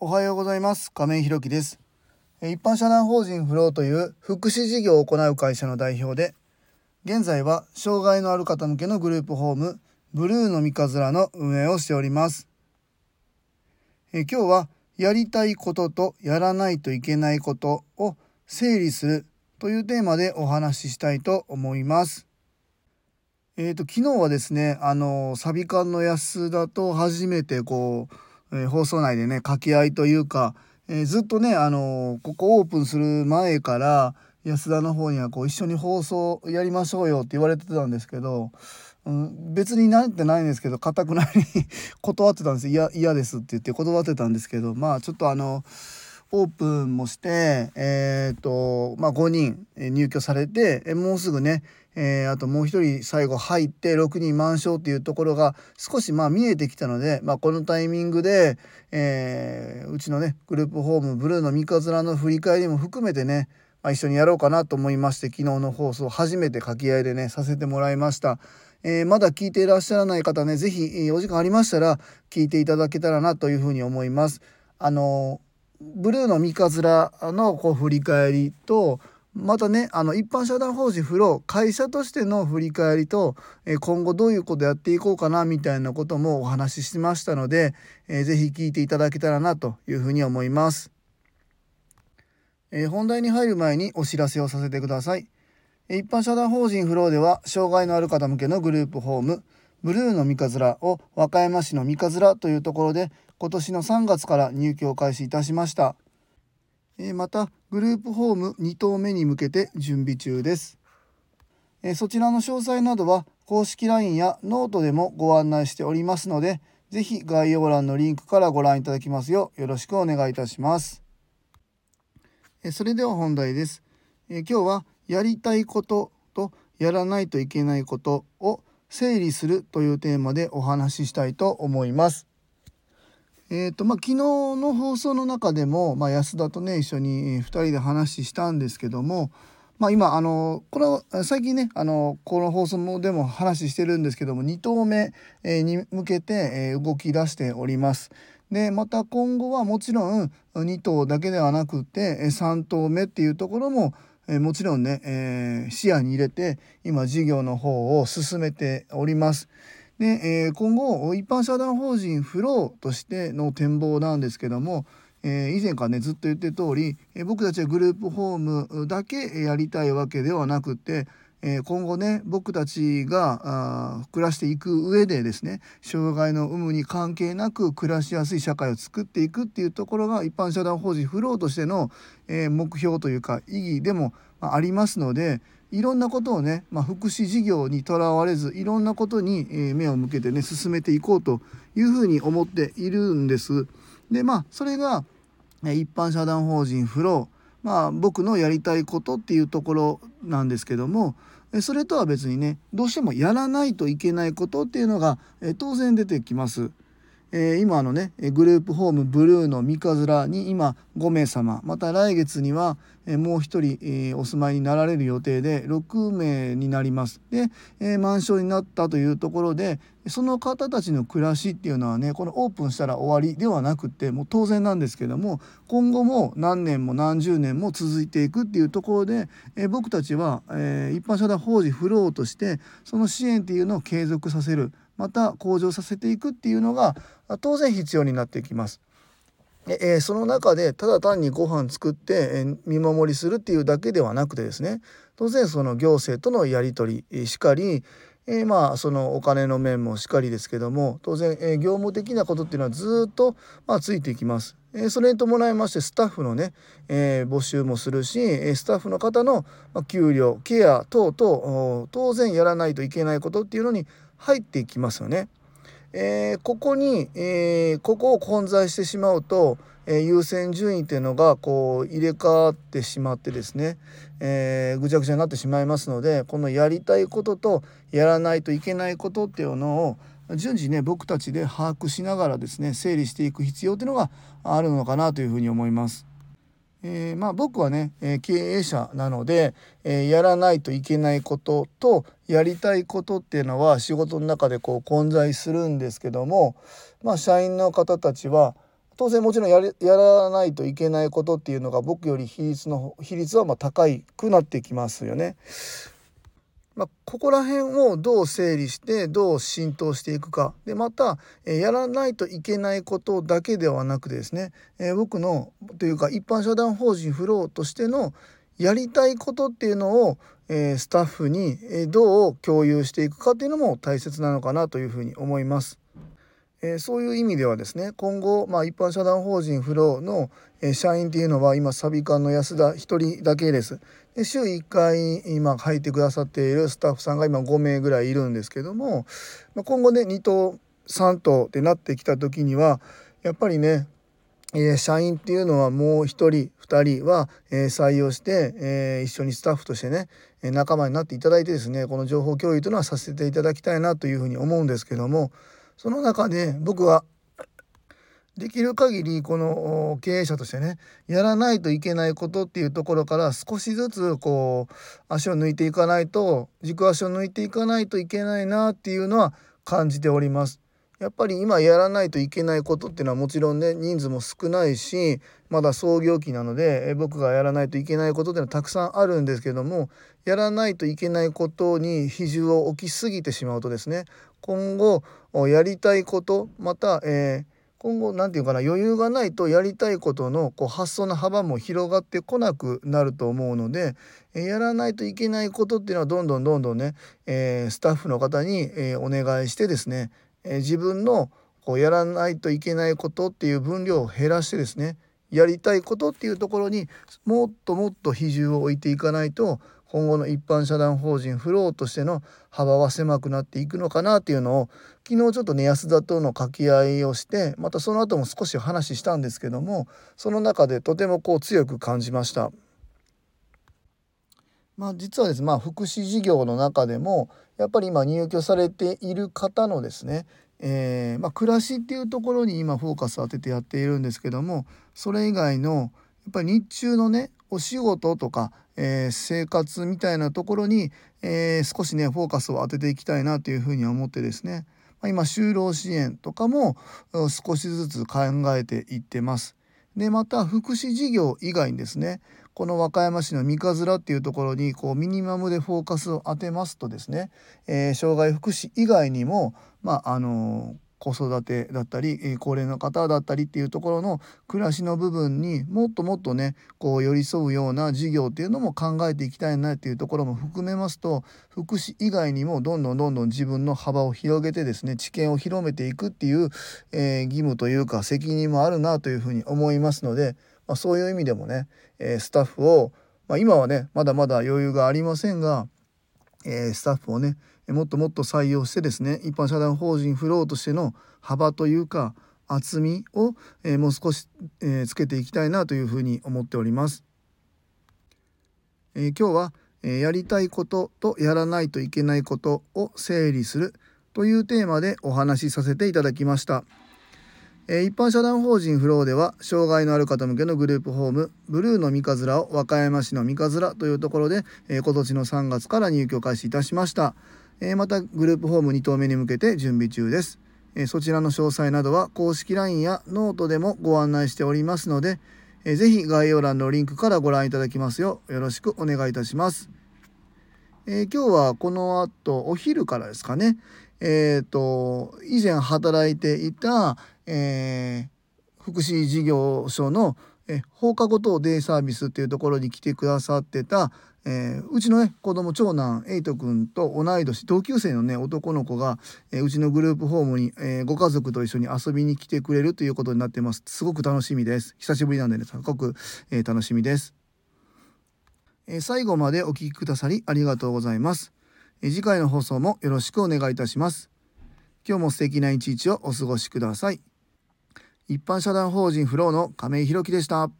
おはようございます。亀井ひろきです。一般社団法人フローという福祉事業を行う会社の代表で現在は障害のある方向けのグループホームブルーの三日面の運営をしております。え今日はやりたいこととやらないといけないことを整理するというテーマでお話ししたいと思います。えーと、昨日はですねあのサビ館の安田と初めてこうえー、放送内でね掛け合いというか、えー、ずっとね、あのここオープンする前から安田の方にはこう一緒に放送やりましょうよって言われてたんですけど、うん、別になってないんですけどかたくなに 断ってたんです。嫌ですって言って断ってたんですけどまあちょっとあのオープンもしてえっ、とまあ5人入居されてもうすぐねえー、あともう一人最後入って6人満床っていうところが少しまあ見えてきたので、まあ、このタイミングで、えー、うちのねグループホームブルーの三日面の振り返りも含めてね、まあ、一緒にやろうかなと思いまして昨日の放送初めて掛け合いでねさせてもらいました。えー、まだ聞いていらっしゃらない方ね是非お時間ありましたら聞いていただけたらなというふうに思います。あのブルーの三日面のこう振り返りとまたねあの一般社団法人フロー会社としての振り返りと、え今後どういうことやっていこうかなみたいなこともお話ししましたので、えー、ぜひ聞いていただけたらなというふうに思います。えー、本題に入る前にお知らせをさせてください。一般社団法人フローでは障害のある方向けのグループホームブルーの三日面を和歌山市の三日面というところで今年の3月から入居を開始いたしました。またグループホーム2棟目に向けて準備中です。そちらの詳細などは公式 LINE やノートでもご案内しておりますので、是非概要欄のリンクからご覧いただきますようよろしくお願いいたします。それでは本題です。今日はやりたいこととやらないといけないことを整理するというテーマでお話ししたいと思います。えーとまあ、昨日の放送の中でも、まあ、安田とね一緒に2人で話したんですけども、まあ、今あのこれは最近ねあのこの放送でも話してるんですけども2投目に向けて動き出しております。でまた今後はもちろん2頭だけではなくて3頭目っていうところももちろんね、えー、視野に入れて今事業の方を進めております。で、えー、今後一般社団法人フローとしての展望なんですけども、えー、以前からねずっと言ってる通り、えー、僕たちはグループホームだけやりたいわけではなくて、えー、今後ね僕たちが暮らしていく上でですね障害の有無に関係なく暮らしやすい社会を作っていくっていうところが一般社団法人フローとしての、え目標というか意義でもありますので、いろんなことをね、まあ、福祉事業にとらわれずいろんなことに目を向けてね進めていこうというふうに思っているんです。でまあそれが一般社団法人フロー、まあ、僕のやりたいことっていうところなんですけどもそれとは別にねどうしてもやらないといけないことっていうのが当然出てきます。えー、今のねグループホームブルーの三日面に今5名様また来月には、もう1人、えー、お住まいになられる予定で6名になります。で、え、満床になったというところでその方たちの暮らしっていうのはねこのオープンしたら終わりではなくてもう当然なんですけども今後も何年も何十年も続いていくっていうところで、え、僕たちは、え、一般社団法人フローとしてその支援っていうのを継続させる。また向上させていくっていうのが当然必要になってきます。えー、その中でただ単にご飯作って、えー、見守りするっていうだけではなくてですね当然その行政とのやり取りしかり、えー、まあそのお金の面もしっかりですけども当然、え業務的なことっていうのはずっと、まあ、ついていきます。えそれに伴いましてスタッフのね、え募集もするしスタッフの方の給料ケア等々当然やらないといけないことっていうのに入っていきますよね。えー、ここに、えー、ここを混在してしまうと、えー、優先順位っていうのがこう入れ替わってしまってですね、えぐちゃぐちゃになってしまいますのでこのやりたいこととやらないといけないことっていうのを順次ね僕たちで把握しながらですね整理していく必要っていうのがあるのかなというふうに思います。えー、まあ、僕はね、えー、経営者なので、えー、やらないといけないこととやりたいことっていうのは仕事の中でこう混在するんですけども、まあ、社員の方たちは当然もちろんややらないといけないことっていうのが僕より比率の比率はま高くなってきますよね。まあ、ここら辺をどう整理してどう浸透していくかでまた、えー、やらないといけないことだけではなくですね、えー、僕のというか一般社団法人フローとしてのやりたいことっていうのを、えー、スタッフにえどう共有していくかっていうのも大切なのかなというふうに思います。え、そういう意味ではですね今後、まあ、一般社団法人フローの、え、社員っていうのは今サビ館の安田1人だけです。で週1回今入ってくださっているスタッフさんが今5名ぐらいいるんですけども、今後ね2等3等ってなってきた時にはやっぱりねえ、社員っていうのはもう1人2人は、え、採用して、え、一緒にスタッフとしてね仲間になっていただいてですねこの情報共有というのはさせていただきたいなというふうに思うんですけどもその中で僕はできる限りこの経営者としてねやらないといけないことっていうところから少しずつこう足を抜いていかないと軸足を抜いていかないといけないなっていうのは感じております。やっぱり今やらないといけないことっていうのはもちろんね人数も少ないしまだ創業期なので僕がやらないといけないことっていうのはたくさんあるんですけどもやらないといけないことに比重を置きすぎてしまうとですね今後やりたいことまた、えー、今後何て言うかな余裕がないとやりたいことのこう発想の幅も広がってこなくなると思うので、やらないといけないことっていうのはどんどんどんどんね、えー、スタッフの方に、えお願いしてですねえ自分のこうやらないといけないことっていう分量を減らしてですねやりたいことっていうところにもっともっと比重を置いていかないと今後の一般社団法人フローとしての幅は狭くなっていくのかなっていうのを昨日ちょっとね安田との掛け合いをしてまたその後も少し話したんですけどもその中でとてもこう強く感じました。まあ、実はですね、まあ、福祉事業の中でもやっぱり今入居されている方のですね、えー、まあ、暮らしっていうところに今フォーカスを当ててやっているんですけどもそれ以外のやっぱり日中のねお仕事とか、えー、生活みたいなところに、えー、少しねフォーカスを当てていきたいなというふうに思ってですね、まあ、今就労支援とかも少しずつ考えていってます。でまた福祉事業以外にですねこの和歌山市の三日面っていうところにこうミニマムでフォーカスを当てますとですね、えー、障害福祉以外にもまああのー子育てだったりえ高齢の方だったりっていうところの暮らしの部分にもっともっとねこう寄り添うような事業っていうのも考えていきたいなっていうところも含めますと福祉以外にもどんどんどんどん自分の幅を広げてですね知見を広めていくっていう、えー、義務というか責任もあるなというふうに思いますので、まあ、そういう意味でもね、えー、スタッフを、まあ、今はねまだまだ余裕がありませんが、えー、スタッフをねもっともっと採用してですね一般社団法人フローとしての幅というか厚みを、えー、もう少し、えー、つけていきたいなというふうに思っております。えー、今日は、えやりたいこととやらないといけないことを整理するというテーマでお話しさせていただきました。え一般社団法人フローでは障害のある方向けのグループホームブルーの三日面を和歌山市の三日面というところで、え今年の3月から入居開始いたしました。えまたグループホーム2棟目に向けて準備中です。えそちらの詳細などは公式 LINE やノートでもご案内しておりますので、えー、ぜひ概要欄のリンクからご覧いただきますようよろしくお願いいたします。えー、今日はこの後お昼からですかね、えーと、以前働いていた、えー、福祉事業所のえ放課後等デイサービスっていうところに来てくださってた、えー、うちのね子供長男エイト君と同い年同級生のね男の子が、えー、うちのグループホームに、えー、ご家族と一緒に遊びに来てくれるということになってます。すごく楽しみです。久しぶりなんでねすごく、え楽しみです、え最後までお聴きくださりありがとうございます、え次回の放送もよろしくお願いいたします。今日も素敵な一日をお過ごしください。一般社団法人フローの亀井弘樹でした。